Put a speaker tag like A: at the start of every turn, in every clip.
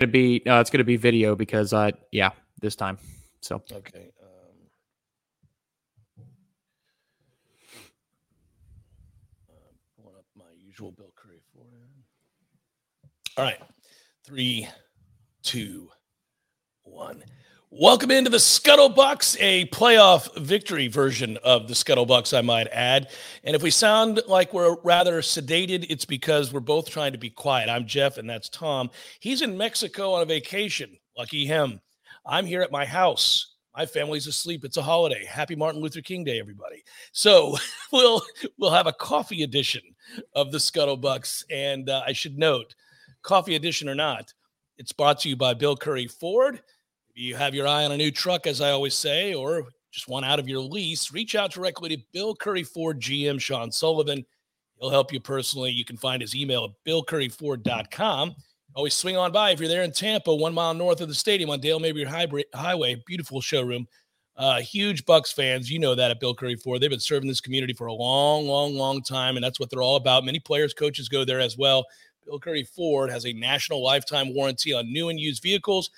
A: to be no, it's going to be video because uh yeah, this time. So
B: okay. Um, uh, pulling up my usual Bill Curry Ford All right, three, two, one. Welcome into the ScuttleBucs, a playoff victory version of the ScuttleBucs, I might add. And if we sound like we're rather sedated, it's because we're both trying to be quiet. I'm Jeff, and that's Tom. He's in Mexico on a vacation. Lucky him. I'm here at my house. My family's asleep. It's a holiday. Happy Martin Luther King Day, everybody. So we'll we'll have a coffee edition of the ScuttleBucs. And uh, I should note, coffee edition or not, it's brought to you by Bill Curry Ford you have your eye on a new truck, as I always say, or just want out of your lease, reach out directly to Bill Curry Ford GM Sean Sullivan. He'll help you personally. You can find his email at billcurryford.com. Always swing on by if you're there in Tampa, one mile north of the stadium on Dale Mabry Highway. Beautiful showroom. Uh, huge Bucs fans. You know that at Bill Curry Ford. They've been serving this community for a long, long, long time, and that's what they're all about. Many players, coaches go there as well. Bill Curry Ford has a national lifetime warranty on new and used vehicles.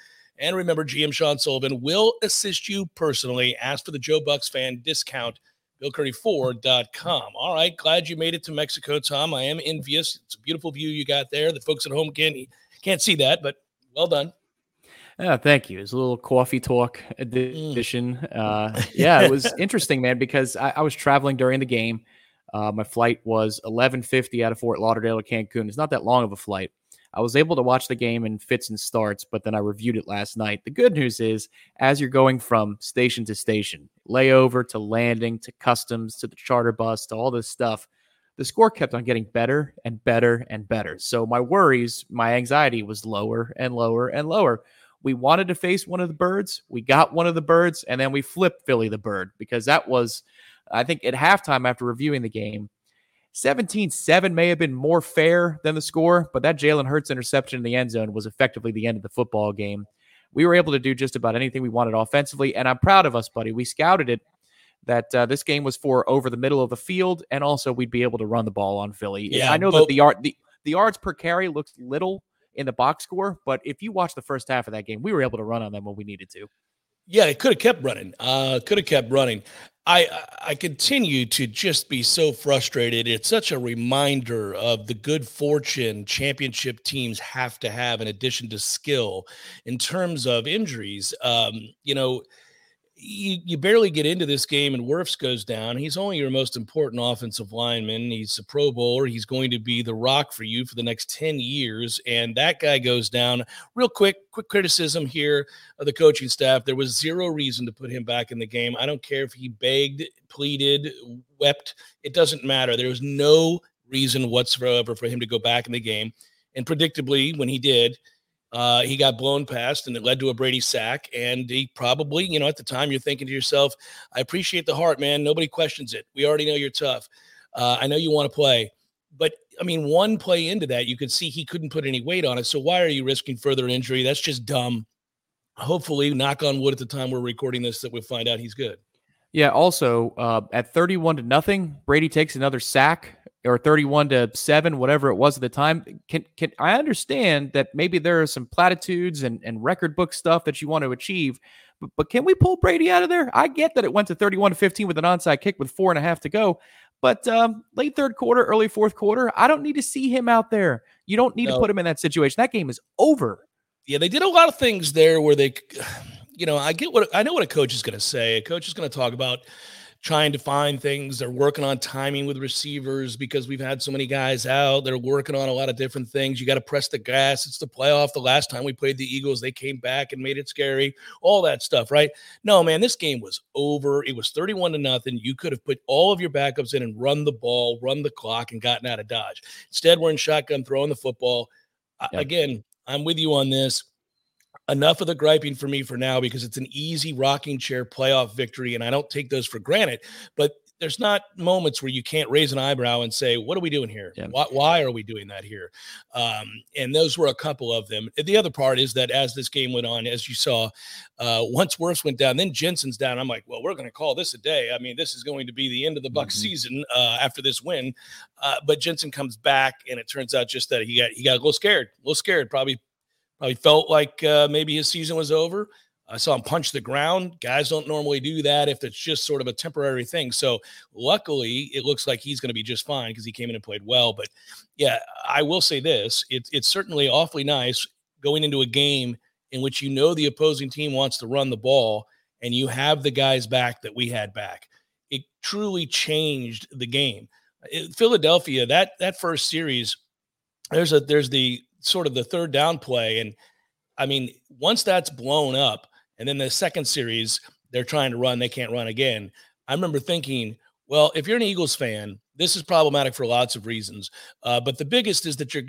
B: And remember, GM Sean Sullivan will assist you personally. Ask for the Joe Bucs fan discount, BillCurryFord.com. All right, glad you made it to Mexico, Tom. I am envious. It's a beautiful view you got there. The folks at home can't, can't see that, but well done.
A: Yeah, thank you. It's a little coffee talk edition. Mm. Uh, yeah, it was interesting, man, because I, I was traveling during the game. Uh, my flight was 11:50 out of Fort Lauderdale to Cancun. It's not that long of a flight. I was able to watch the game in fits and starts, but then I reviewed it last night. The good news is, as you're going from station to station, layover to landing to customs to the charter bus to all this stuff, the score kept on getting better and better and better. So my worries, my anxiety was lower and lower and lower. We wanted to face one of the birds. We got one of the birds, and then we flipped Philly the bird because that was, I think, at halftime after reviewing the game, 17 7 may have been more fair than the score, but that Jalen Hurts interception in the end zone was effectively the end of the football game. We were able to do just about anything we wanted offensively, and I'm proud of us, buddy. We scouted it that uh, this game was for over the middle of the field, and also we'd be able to run the ball on Philly. Yeah, I know but- that the yard the, the yards per carry looks little in the box score, but if you watch the first half of that game, we were able to run on them when we needed to.
B: Yeah, it could have kept running. Uh, could have kept running. I I continue to just be so frustrated. It's such a reminder of the good fortune championship teams have to have in addition to skill in terms of injuries. Um, you know, you, you barely get into this game and Wirfs goes down. He's only your most important offensive lineman. He's a Pro Bowler. He's going to be the rock for you for the next 10 years. And that guy goes down. Real quick, quick criticism here of the coaching staff. There was zero reason to put him back in the game. I don't care if he begged, pleaded, wept. It doesn't matter. There was no reason whatsoever for him to go back in the game. And predictably, when he did, uh, he got blown past and it led to a Brady sack. And he probably, you know, at the time you're thinking to yourself, I appreciate the heart, man. Nobody questions it. We already know you're tough. Uh, I know you want to play. But I mean, one play into that, you could see he couldn't put any weight on it. So why are you risking further injury? That's just dumb. Hopefully, knock on wood at the time we're recording this, that we'll find out he's good.
A: Yeah. Also, uh, at 31 to nothing, Brady takes another sack or 31 to 7 whatever it was at the time can can I understand that maybe there are some platitudes and, and record book stuff that you want to achieve but, but can we pull Brady out of there? I get that it went to 31 to 15 with an onside kick with four and a half to go but um, late third quarter early fourth quarter I don't need to see him out there. You don't need no. to put him in that situation. That game is over.
B: Yeah they did a lot of things there where they you know I get what I know what a coach is going to say. A coach is going to talk about trying to find things. They're working on timing with receivers because we've had so many guys out. They're working on a lot of different things. You got to press the gas. It's the playoff. The last time we played the Eagles, they came back and made it scary. All that stuff, right? No, man, this game was over. It was 31 to nothing. You could have put all of your backups in and run the ball, run the clock, and gotten out of Dodge. Instead, we're in shotgun throwing the football. Again, I'm with you on this enough of the griping for me for now because it's an easy rocking chair playoff victory, and I don't take those for granted. But there's not moments where you can't raise an eyebrow and say, "What are we doing here? Yeah. Why, why, are we doing that here?" Um, and those were a couple of them. The other part is that as this game went on, as you saw, uh, once Wirfs went down, then Jensen's down. I'm like, "Well, we're going to call this a day. I mean, this is going to be the end of the Buck mm-hmm. season uh, after this win." Uh, but Jensen comes back, and it turns out just that he got he got a little scared, a little scared, probably He felt like uh, maybe his season was over. I saw him punch the ground. Guys don't normally do that if it's just sort of a temporary thing. So luckily, it looks like he's going to be just fine because he came in and played well. But yeah, I will say this: it, it's certainly awfully nice going into a game in which you know the opposing team wants to run the ball and you have the guys back that we had back. It truly changed the game. Philadelphia, that that first series, there's a there's the sort of the third down play, and I mean, once that's blown up and then the second series, they're trying to run, they can't run again. I remember thinking, well, if you're an Eagles fan, this is problematic for lots of reasons. Uh, but the biggest is that you're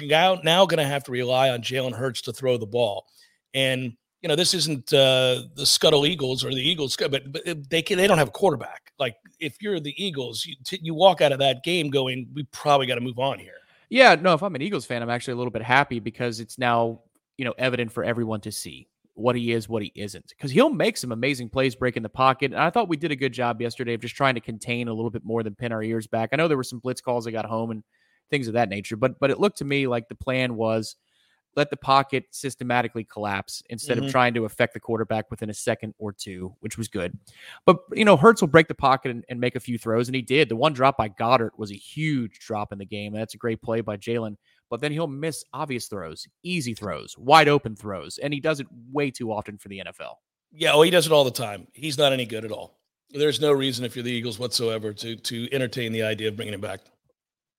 B: now, going to have to rely on Jalen Hurts to throw the ball. And, you know, this isn't uh, the Scuttle Eagles or the Eagles, but, but they, can, they don't have a quarterback. Like, if you're the Eagles, you, t- you walk out of that game going, we probably got to move on here.
A: Yeah, no, if I'm an Eagles fan, I'm actually a little bit happy because it's now, you know, evident for everyone to see what he is, what he isn't. Because he'll make some amazing plays breaking the pocket. And I thought we did a good job yesterday of just trying to contain a little bit more than pin our ears back. I know there were some blitz calls that got home and things of that nature, but but it looked to me like the plan was let the pocket systematically collapse instead mm-hmm. of trying to affect the quarterback within a second or two, which was good. But you know, Hurts will break the pocket and, and make a few throws, and he did. The one drop by Goedert was a huge drop in the game. That's a great play by Jalen but then he'll miss obvious throws, easy throws, wide open throws, and he does it way too often for the NFL.
B: Yeah, well, he does it all the time. He's not any good at all. There's no reason if you're the Eagles whatsoever to to entertain the idea of bringing him back.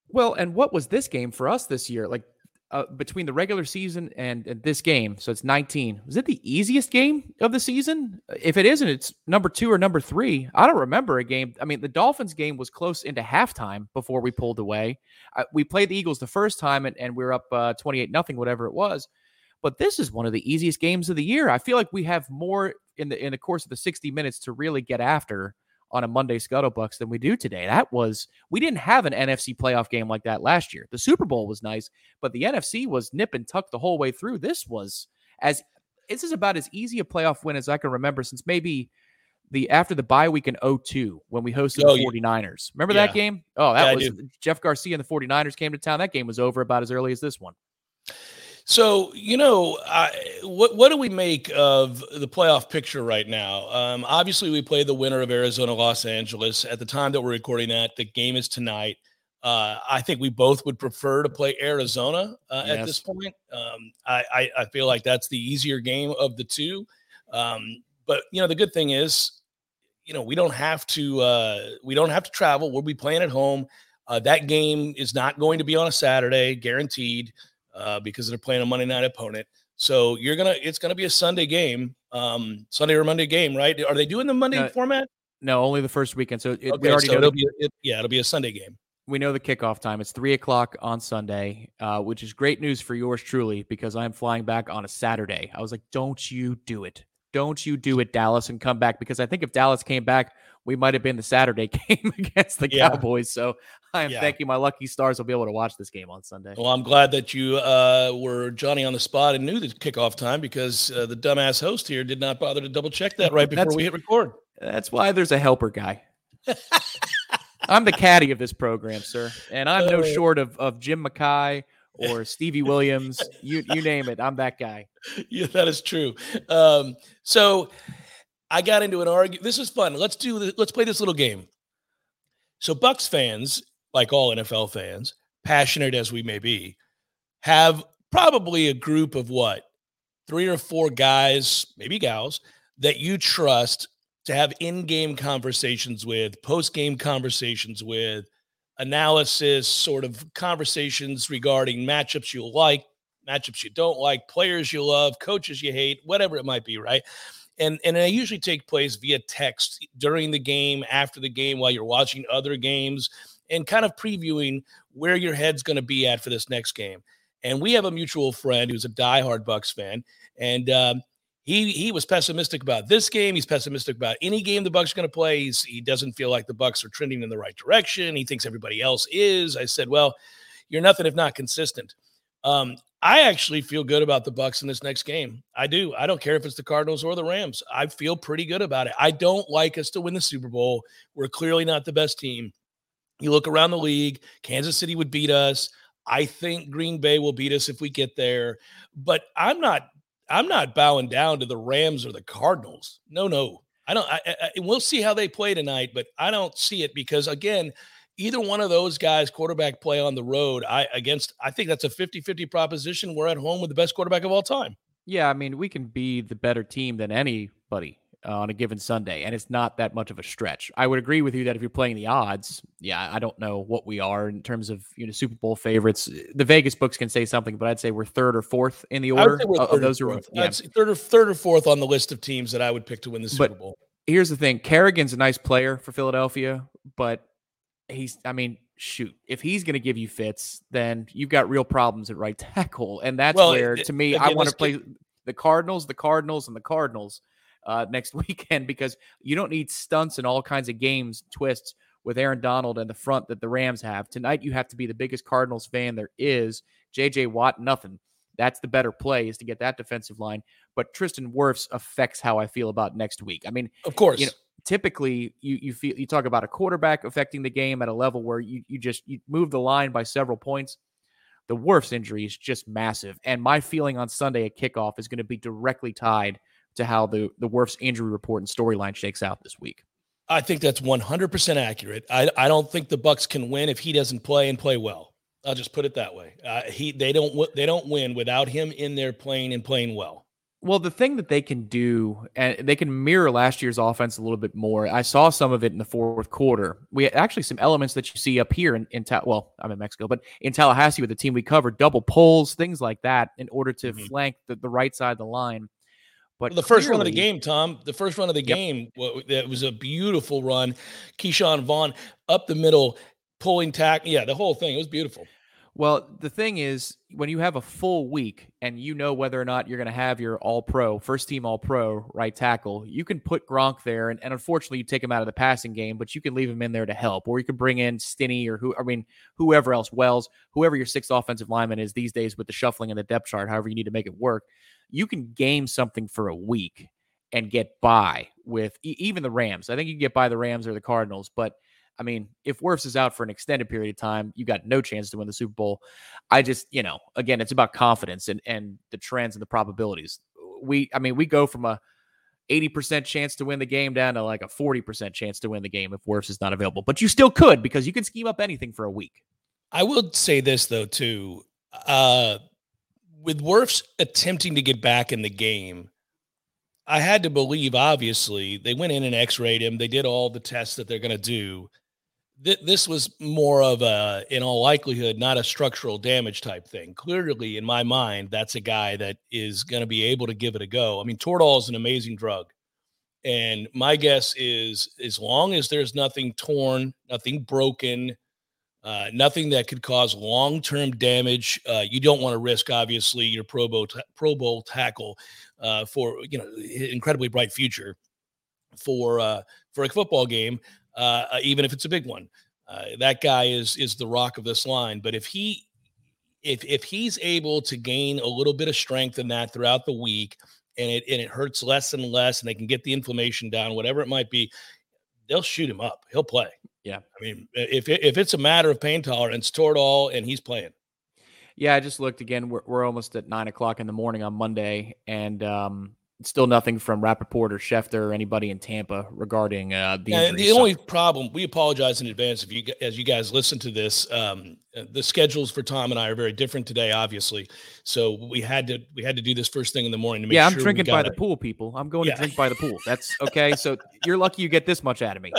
A: Well, and what was this game for us this year? Like uh, between the regular season and, and, this game, so it's 19. Was it the easiest game of the season? If it isn't, it's number two or number three. I don't remember a game. I mean, the Dolphins game was close into halftime before we pulled away. Uh, we played the Eagles the first time and, and we are up uh, 28 nothing, whatever it was. But this is one of the easiest games of the year. I feel like we have more in the in the course of the 60 minutes to really get after on a Monday ScuttleBucs than we do today. That was we didn't have an NFC playoff game like that last year. The Super Bowl was nice, but the NFC was nip and tuck the whole way through. This was as this is about as easy a playoff win as I can remember since maybe the after the bye week in 02 when we hosted oh, the 49ers. Remember yeah. that game? Oh, that yeah, was Jeff Garcia and the 49ers came to town. That game was over about as early as this one.
B: So you know, I, what what do we make of the playoff picture right now? Um, obviously, we play the winner of Arizona Los Angeles at the time that we're recording that. The game is tonight. Uh, I think we both would prefer to play Arizona uh, yes. at this point. Um, I, I, I feel like that's the easier game of the two. Um, but you know, the good thing is, you know, we don't have to uh, we don't have to travel. We'll be playing at home. Uh, that game is not going to be on a Saturday, guaranteed uh, because they're playing a Monday night opponent. So you're gonna it's gonna be a Sunday game, um, Sunday or Monday game, right? Are they doing the Monday no, format?
A: No, only the first weekend. So it,
B: okay, we already so know it'll be it, yeah, it'll be a Sunday game.
A: We know the kickoff time. It's three o'clock on Sunday, uh, which is great news for yours truly because I'm flying back on a Saturday. I was like, "Don't you do it! Don't you do it, Dallas, and come back." Because I think if Dallas came back, we might have been the Saturday game against the yeah. Cowboys. So I am yeah. thanking my lucky stars will be able to watch this game on Sunday.
B: Well, I'm glad that you uh, were Johnny on the spot and knew the kickoff time because uh, the dumbass host here did not bother to double check that right before we hit record.
A: That's why there's a helper guy. I'm the caddy of this program, sir, and I'm no uh. short of, of Jim Mackay or Stevie Williams. You you name it, I'm that guy.
B: Yeah, that is true. Um, so I got into an argument. This is fun. Let's do let's play this little game. So Bucs fans, like all NFL fans, passionate as we may be, have probably a group of what? Three or four guys, maybe gals, that you trust to have in-game conversations with, post-game conversations with, analysis, sort of conversations regarding matchups you like, matchups you don't like, players you love, coaches you hate, whatever it might be, right? And and they usually take place via text during the game, after the game, while you're watching other games, and kind of previewing where your head's going to be at for this next game. And we have a mutual friend who's a diehard Bucs fan, and um, he he was pessimistic about this game. He's pessimistic about any game the Bucs are going to play. He's, he doesn't feel like the Bucs are trending in the right direction. He thinks everybody else is. I said, well, you're nothing if not consistent. Um, I actually feel good about the Bucs in this next game. I do. I don't care if it's the Cardinals or the Rams. I feel pretty good about it. I don't like us to win the Super Bowl. We're clearly not the best team. You look around the league, Kansas City would beat us. I think Green Bay will beat us if we get there. But I'm not I'm not bowing down to the Rams or the Cardinals. No, no. I don't. I, I, we'll see how they play tonight, but I don't see it because again, either one of those guys quarterback play on the road i against i think that's a 50-50 proposition. We're at home with the best quarterback of all time.
A: Yeah i mean we can be the better team than anybody uh, on a given sunday and it's not that much of a stretch. I would agree with you that if you're playing the odds yeah i don't know what we are in terms of you know super bowl favorites. The vegas books can say something but i'd say we're third or fourth in the order of those
B: are yeah. third or third or fourth on the list of teams that i would pick to win the super
A: but
B: bowl.
A: here's the thing kerrigan's a nice player for philadelphia but he's I mean, shoot, if he's going to give you fits, then you've got real problems at right tackle, and that's well, where it, to me again, I want to play the Cardinals, the Cardinals, and the Cardinals uh, next weekend because you don't need stunts and all kinds of games twists with Aaron Donald and the front that the Rams have tonight. You have to be the biggest Cardinals fan there is. J.J. Watt, nothing. That's the better play is to get that defensive line. But Tristan Wirfs affects how I feel about next week. I mean,
B: of course,
A: you know, typically you you feel you talk about a quarterback affecting the game at a level where you you just you move the line by several points. The Wirfs injury is just massive, and my feeling on Sunday at kickoff is going to be directly tied to how the the Wirfs injury report and storyline shakes out this week.
B: I think that's 100% accurate. I, I don't think the Bucs can win if he doesn't play and play well. I'll just put it that way. Uh, he they don't they don't win without him in there playing and playing well.
A: Well, the thing that they can do, and they can mirror last year's offense a little bit more. I saw some of it in the fourth quarter. We actually some elements that you see up here in, in well, I'm in Mexico, but in Tallahassee with the team we covered, double pulls, things like that, in order to mm-hmm. flank the, the right side of the line. But
B: well, the first run of the game, Tom, the first run of the yep. game, that was a beautiful run. Ke'Shawn Vaughn up the middle, pulling tack. Yeah, the whole thing. It was beautiful.
A: Well, the thing is, when you have a full week and you know whether or not you're going to have your all pro, first team all pro right tackle, you can put Gronk there. And, and, unfortunately, you take him out of the passing game, but you can leave him in there to help. Or you can bring in Stinnie or who, I mean, whoever else, Wells, whoever your sixth offensive lineman is these days with the shuffling and the depth chart, however you need to make it work. You can game something for a week and get by with even the Rams. I think you can get by the Rams or the Cardinals, but I mean, if Wirfs is out for an extended period of time, you got no chance to win the Super Bowl. I just, you know, again, it's about confidence and and the trends and the probabilities. We, I mean, we go from a 80% chance to win the game down to like a 40% chance to win the game if Wirfs is not available. But you still could because you can scheme up anything for a week.
B: I will say this though, too. Uh with Wirfs attempting to get back in the game, I had to believe, obviously, they went in and x rayed him. They did all the tests that they're going to do th- this was more of a, in all likelihood, not a structural damage type thing. Clearly, in my mind, that's a guy that is going to be able to give it a go. I mean, Toradol is an amazing drug. And my guess is as long as there's nothing torn, nothing broken, uh, nothing that could cause long term damage, uh, you don't want to risk, obviously, your Pro Bowl, Pro Bowl tackle uh, for, you know, incredibly bright future for uh, for a football game. Uh, uh, even if it's a big one. Uh, that guy is is the rock of this line. But if he if if he's able to gain a little bit of strength in that throughout the week, and it and it hurts less and less, and they can get the inflammation down, whatever it might be, they'll shoot him up. He'll play.
A: Yeah,
B: I mean, if if it's a matter of pain tolerance, Toradol, and he's playing.
A: Yeah, I just looked again. We're, we're almost at nine o'clock in the morning on Monday, and um, still nothing from Rapoport or Schefter or anybody in Tampa regarding uh, the
B: injury. the so. only problem, we apologize in advance if you as you guys listen to this. Um, the schedules for Tom and I are very different today, obviously. So we had to we had to do this first thing in the morning to make
A: yeah,
B: sure
A: I'm drinking by it. the pool, people. I'm going yeah. to drink by the pool. That's okay. so you're lucky you get this much out of me.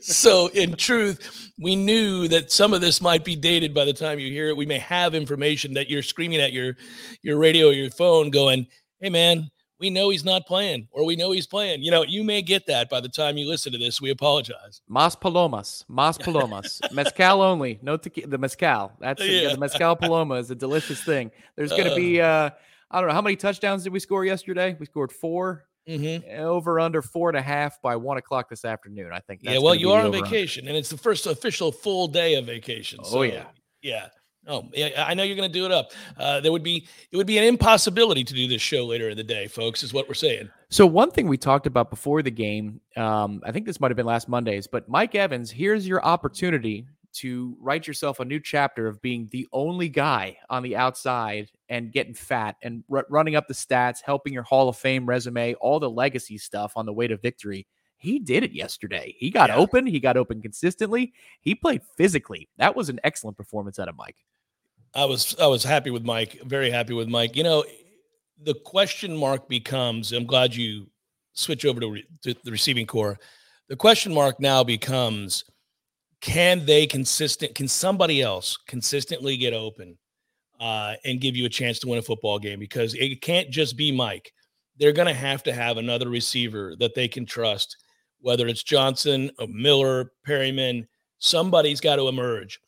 B: so in truth we knew that some of this might be dated by the time you hear it we may have information that you're screaming at your your radio or your phone going hey man, we know he's not playing or we know he's playing. You know, you may get that by the time you listen to this. We apologize.
A: Mas Palomas, Mas Palomas, mezcal only. No tequila, the mezcal. That's yeah. yeah. the mezcal paloma is a delicious thing. There's going to be, uh, uh, I don't know, how many touchdowns did we score yesterday? We scored 4 mm-hmm. over under four and a half by one o'clock this afternoon. I think.
B: yeah, well, you are on vacation, and it's the first official full day of vacation.
A: Oh, so, oh yeah,
B: yeah. Oh, yeah, I know you're going to do it up. Uh, there would be it would be an impossibility to do this show later in the day, folks. Is what we're saying.
A: So one thing we talked about before the game, um, I think this might have been last Monday's, but Mike Evans, here's your opportunity to write yourself a new chapter of being the only guy on the outside and getting fat and r- running up the stats, helping your Hall of Fame resume, all the legacy stuff on the way to victory. He did it yesterday. He got yeah. open. He got open consistently. He played physically. That was an excellent performance out of Mike.
B: I was I was happy with Mike. Very happy with Mike. You know, the question mark becomes. I'm glad you switch over to, re, to the receiving corps. The question mark now becomes: Can they consistent? Can somebody else consistently get open uh, and give you a chance to win a football game? Because it can't just be Mike. They're going to have to have another receiver that they can trust, whether it's Johnson, Miller, Perriman. Somebody's got to emerge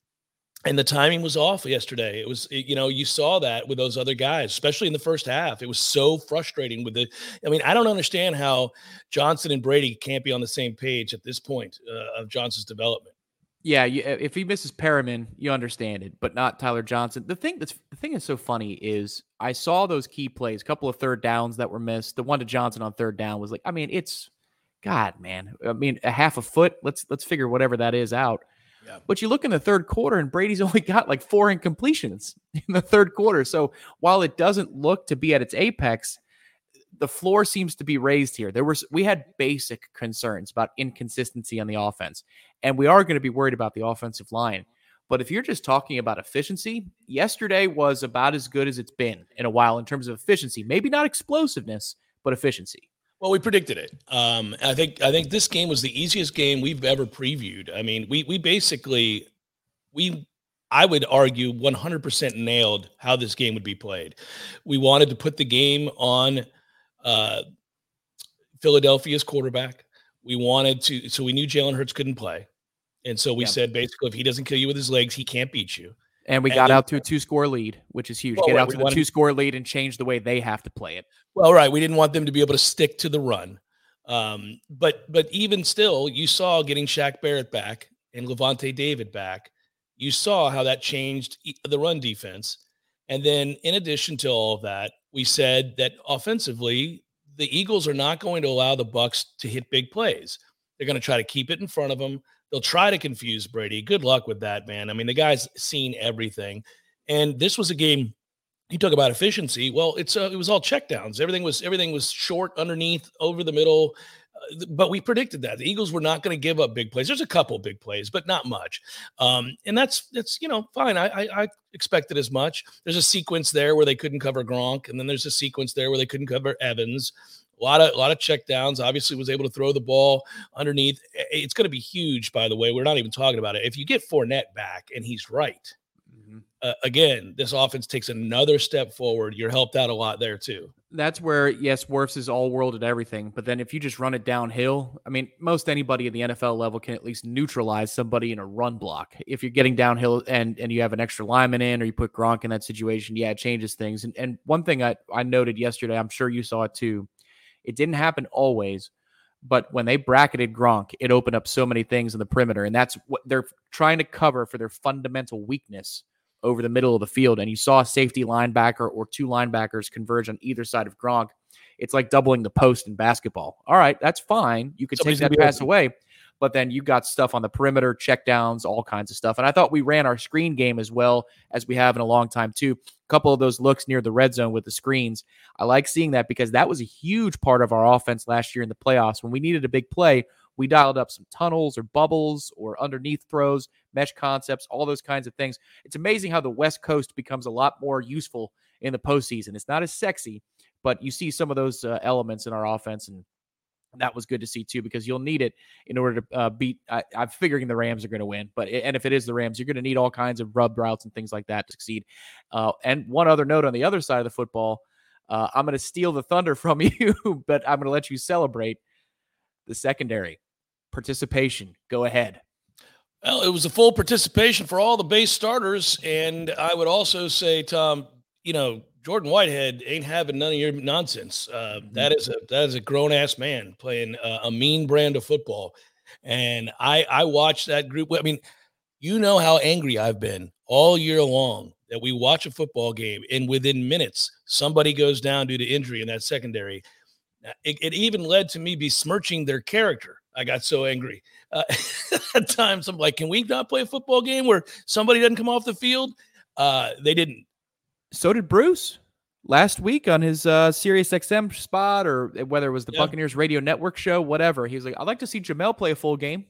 B: and the timing was off yesterday. It was, you know, you saw that with those other guys, especially in the first half. It was so frustrating with the. I mean, I don't understand how Johnson and Brady can't be on the same page at this point uh, of Johnson's development.
A: Yeah, you, if he misses Perriman, you understand it, but not Tyler Johnson. The thing that's the thing that's so funny is I saw those key plays, a couple of third downs that were missed. The one to Johnson on third down was like, I mean, it's God, man. I mean, a half a foot. Let's let's figure whatever that is out. Yeah. But you look in the third quarter, and Brady's only got like four incompletions in the third quarter. So while it doesn't look to be at its apex, the floor seems to be raised here. There was we had basic concerns about inconsistency on the offense, and we are going to be worried about the offensive line. But if you're just talking about efficiency, yesterday was about as good as it's been in a while in terms of efficiency. Maybe not explosiveness, but efficiency.
B: Well, we predicted it. Um, I think I think this game was the easiest game we've ever previewed. I mean, we we basically we I would argue 100% nailed how this game would be played. We wanted to put the game on uh, Philadelphia's quarterback. We wanted to, so we knew Jalen Hurts couldn't play, and so we yeah. said basically, if he doesn't kill you with his legs, he can't beat you.
A: And we and got then, out to a two score lead, which is huge. Well, Get right, out to the two score lead and change the way they have to play it.
B: Well, right. We didn't want them to be able to stick to the run. Um, but but even still, you saw getting Shaq Barrett back and Lavonte David back. You saw how that changed the run defense. And then in addition to all of that, we said that offensively, the Eagles are not going to allow the Bucs to hit big plays. They're going to try to keep it in front of them. They'll try to confuse Brady. Good luck with that, man. I mean, the guy's seen everything. And this was a game you talk about efficiency. Well, it's uh, it was all checkdowns. Everything was everything was short, underneath, over the middle. Uh, but we predicted that the Eagles were not going to give up big plays. There's a couple big plays, but not much. Um, and that's that's you know fine. I, I, I expected as much. There's a sequence there where they couldn't cover Gronk, and then there's a sequence there where they couldn't cover Evans. A lot of a lot of checkdowns. Obviously, was able to throw the ball underneath. It's going to be huge. By the way, we're not even talking about it. If you get Fournette back and he's right, mm-hmm. uh, again, this offense takes another step forward. You're helped out a lot there too.
A: That's where yes, Wirfs is all world at everything. But then if you just run it downhill, I mean, most anybody at the NFL level can at least neutralize somebody in a run block. If you're getting downhill and and you have an extra lineman in, or you put Gronk in that situation, yeah, it changes things. And and one thing I I noted yesterday, I'm sure you saw it too it didn't happen always, but when they bracketed Gronk, it opened up so many things in the perimeter, and that's what they're trying to cover for their fundamental weakness over the middle of the field. And you saw a safety linebacker or two linebackers converge on either side of Gronk. It's like doubling the post in basketball. All right, that's fine. You could Somebody's take that pass away but then you got stuff on the perimeter, checkdowns, all kinds of stuff. And I thought we ran our screen game as well as we have in a long time too. A couple of those looks near the red zone with the screens. I like seeing that because that was a huge part of our offense last year in the playoffs. When we needed a big play, we dialed up some tunnels or bubbles or underneath throws, mesh concepts, all those kinds of things. It's amazing how the West Coast becomes a lot more useful in the postseason. It's not as sexy, but you see some of those uh, elements in our offense and that was good to see too because you'll need it in order to uh, beat. I, am figuring the Rams are going to win, but and if it is the Rams, you're going to need all kinds of rub routes and things like that to succeed. Uh, and one other note on the other side of the football, uh, I'm going to steal the thunder from you, but I'm going to let you celebrate the secondary participation. Go ahead.
B: Well, it was a full participation for all the base starters, and I would also say, Tom, you know, Jordan Whitehead ain't having none of your nonsense. Uh, that is a that is a grown ass man playing a, a, mean brand of football, and I I watched that group. I mean, you know how angry I've been all year long that we watch a football game and within minutes somebody goes down due to injury in that secondary. It, it even led to me besmirching their character. I got so angry. Uh, at times, I'm like, can we not play a football game where somebody doesn't come off the field? Uh, they didn't
A: So did Bruce last week on his uh, Sirius XM spot, or whether it was the yeah. Buccaneers radio network show, whatever. He was like, "I'd like to see Jamel play a full game."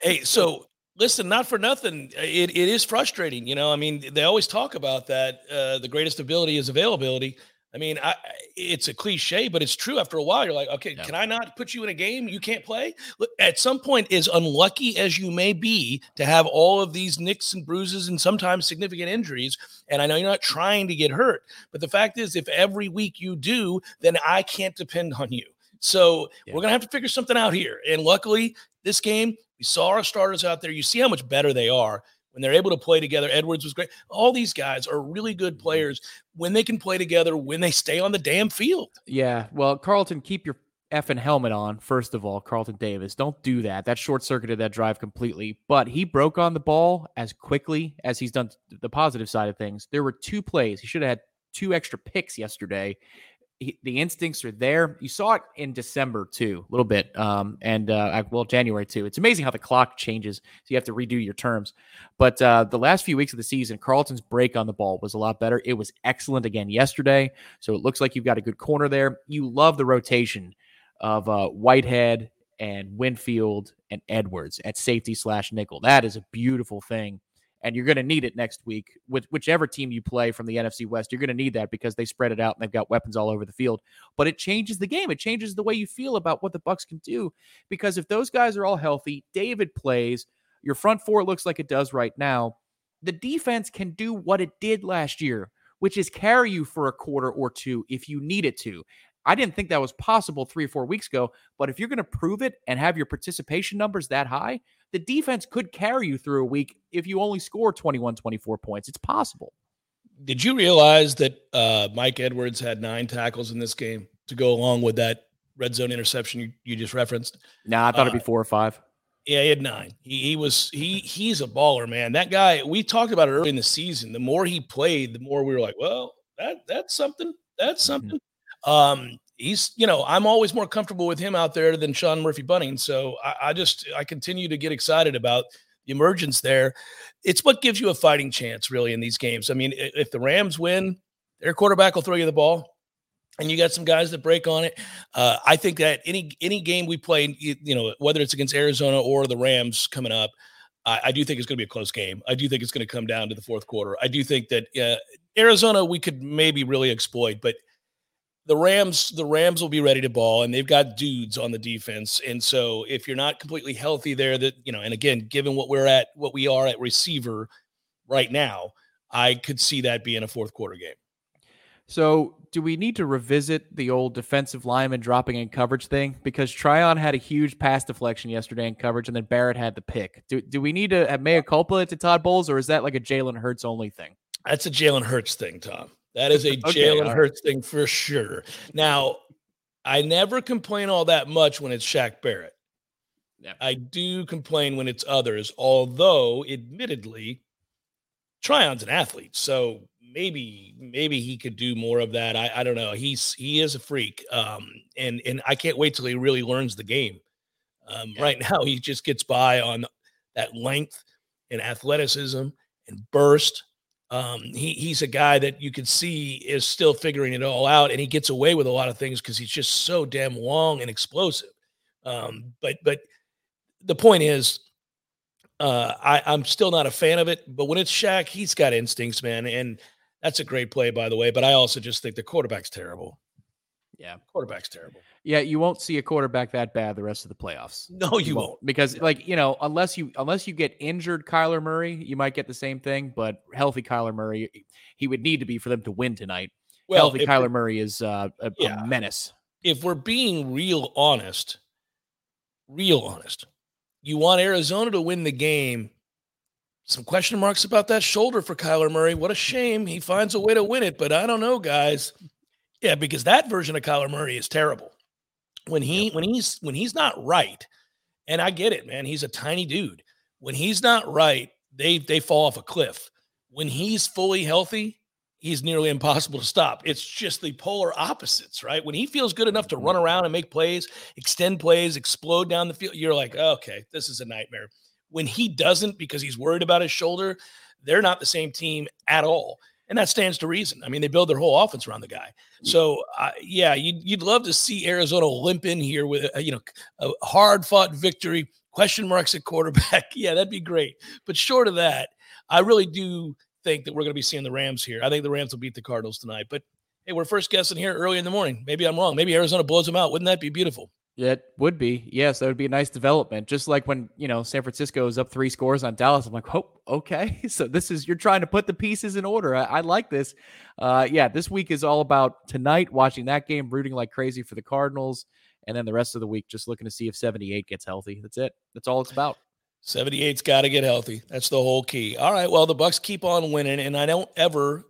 B: hey, so listen, not for nothing. It, it is frustrating. You know, I mean, they always talk about that. Uh, the greatest ability is availability. I mean, I, it's a cliche, but it's true. After a while, you're like, okay, yeah. can I not put you in a game? You can't play. Look, at some point, as unlucky as you may be to have all of these nicks and bruises and sometimes significant injuries, and I know you're not trying to get hurt, but the fact is, if every week you do, then I can't depend on you. So yeah. we're gonna have to figure something out here. And luckily, this game, we saw our starters out there. You see how much better they are when they're able to play together. Edwards was great. All these guys are really good mm-hmm. players when they can play together, when they stay on the damn field.
A: Yeah. Well, Carlton, keep your effing helmet on, first of all, Carlton Davis. Don't do that. That short circuited that drive completely. But he broke on the ball as quickly as he's done the positive side of things. There were two plays. He should have had two extra picks yesterday he, the instincts are there. You saw it in December too, a little bit, um, and uh, well, January too. It's amazing how the clock changes, so you have to redo your terms. But uh, the last few weeks of the season, Carlton's break on the ball was a lot better. It was excellent again yesterday, so it looks like you've got a good corner there. You love the rotation of uh, Whitehead and Winfield and Edwards at safety slash nickel. That is a beautiful thing and you're going to need it next week with whichever team you play from the NFC West. You're going to need that because they spread it out and they've got weapons all over the field. But it changes the game. It changes the way you feel about what the Bucs can do because if those guys are all healthy, David plays, your front four looks like it does right now. The defense can do what it did last year, which is carry you for a quarter or two if you need it to. I didn't think that was possible three or four weeks ago. But if you're going to prove it and have your participation numbers that high, the defense could carry you through a week if you only score 21, 24 points. It's possible.
B: Did you realize that uh, Mike Edwards had nine tackles in this game to go along with that red zone interception you, you just referenced?
A: Nah, I thought uh, it'd be four or five.
B: Yeah, he had nine. He, he was he he's a baller, man. That guy. We talked about it early in the season. The more he played, the more we were like, well, that that's something. That's mm-hmm. something. Mm-hmm. Um, he's you know i'm always more comfortable with him out there than sean murphy bunting so I, I, just i continue to get excited about the emergence there it's what gives you a fighting chance really in these games i mean if the rams win their quarterback will throw you the ball and you got some guys that break on it uh, i think that any any game we play you, you, know whether it's against arizona or the rams coming up I, I do think it's going to be a close game. I do think it's going to come down to the fourth quarter. I do think that uh, Arizona we could maybe really exploit, but the Rams, the Rams will be ready to ball, and they've got dudes on the defense. And so, if you're not completely healthy there, that you know, and again, given what we're at, what we are at receiver right now, I could see that being a fourth quarter game.
A: So, do we need to revisit the old defensive lineman dropping in coverage thing? Because Tryon had a huge pass deflection yesterday in coverage, and then Barrett had the pick. Do, do we need to have mea culpa to Todd Bowles, or is that like a Jalen Hurts only thing?
B: That's a Jalen Hurts thing, Tom. That is a okay, Jalen Hurts thing for sure. Now, I never complain all that much when it's Shaq Barrett. Yeah. I do complain when it's others, although admittedly, Tryon's an athlete. So maybe maybe he could do more of that. I, I don't know. He's he is a freak. Um, and and I can't wait till he really learns the game. Um, yeah. right now he just gets by on that length and athleticism and burst um, he, he's a guy that you can see is still figuring it all out, and he gets away with a lot of things because he's just so damn long and explosive. Um, but but the point is, uh, I, I'm still not a fan of it. But when it's Shaq, he's got instincts, man, and that's a great play, by the way. But I also just think the quarterback's terrible.
A: Yeah,
B: quarterback's terrible.
A: Yeah, you won't see a quarterback that bad the rest of the playoffs.
B: No, you, you won't.
A: won't. Because like, you know, unless you unless you get injured Kyler Murray, you might get the same thing, but healthy Kyler Murray, he would need to be for them to win tonight. Well, healthy Kyler Murray is uh, a, yeah. a menace.
B: If we're being real honest, real honest, you want Arizona to win the game. Some question marks about that shoulder for Kyler Murray. What a shame. He finds a way to win it, but I don't know, guys. Yeah, because that version of Kyler Murray is terrible when he yep. when he's when he's not right, and I get it, man. He's a tiny dude. When he's not right, they they fall off a cliff. When he's fully healthy, he's nearly impossible to stop. It's just the polar opposites, right? When he feels good enough to run mm-hmm. around and make plays, extend plays, explode down the field, you're like, okay, this is a nightmare. When he doesn't because he's worried about his shoulder, they're not the same team at all. And that stands to reason. I mean, they build their whole offense around the guy. So, uh, yeah, you'd, you'd love to see Arizona limp in here with a, you know a hard fought victory. Question marks at quarterback. yeah, that'd be great. But short of that, I really do think that we're going to be seeing the Rams here. I think the Rams will beat the Cardinals tonight. But hey, we're first guessing here early in the morning. Maybe I'm wrong. Maybe Arizona blows them out. Wouldn't that be beautiful?
A: It would be. Yes, that would be a nice development. Just like when, you know, San Francisco is up three scores on Dallas. I'm like, oh, okay. So this is, you're trying to put the pieces in order. I, I like this. Uh, yeah, this week is all about tonight, watching that game, rooting like crazy for the Cardinals. And then the rest of the week, just looking to see if 78 gets healthy. That's it. That's all it's about.
B: 78's got to get healthy. That's the whole key. All right. Well, the Bucs keep on winning, and I don't ever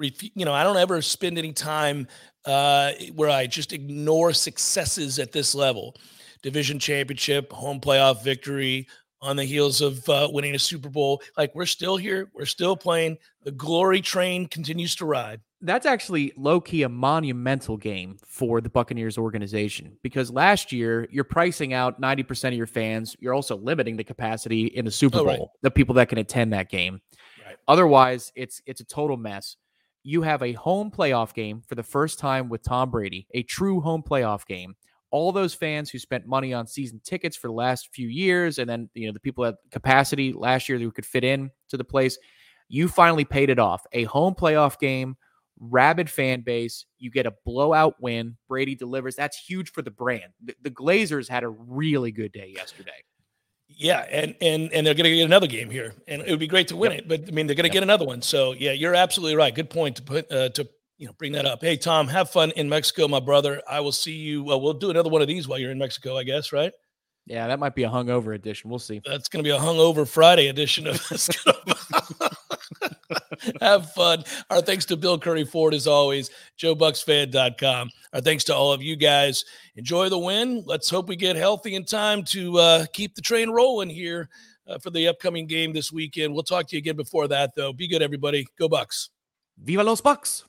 B: you know, I don't ever spend any time uh, where I just ignore successes at this level. Division championship, home playoff victory on the heels of uh, winning a Super Bowl. Like we're still here, we're still playing. The glory train continues to ride.
A: That's actually low key a monumental game for the Buccaneers organization because last year you're pricing out 90% of your fans. You're also limiting the capacity in the Super Bowl, oh, right. the people that can attend that game. Right. Otherwise, it's it's a total mess you have a home playoff game for the first time with Tom Brady, a true home playoff game. All those fans who spent money on season tickets for the last few years, and then you know the people at capacity last year who could fit in to the place, you finally paid it off. A home playoff game, rabid fan base. You get a blowout win. Brady delivers. That's huge for the brand. The, the Glazers had a really good day yesterday.
B: Yeah, and and and they're going to get another game here, and it would be great to win yep. it. But I mean, they're going to yep. get another one. So yeah, you're absolutely right. Good point to put uh, to you know bring that up. Hey Tom, have fun in Mexico, my brother. I will see you. Well, we'll do another one of these while you're in Mexico, I guess, right?
A: Yeah, that might be a hungover edition. We'll see.
B: That's going to be a hungover Friday edition of Have fun. Our thanks to Bill Curry Ford, as always, JoeBucsFan.com. Our thanks to all of you guys. Enjoy the win. Let's hope we get healthy in time to uh, keep the train rolling here uh, for the upcoming game this weekend. We'll talk to you again before that, though. Be good, everybody. Go Bucs.
A: Viva los Bucs.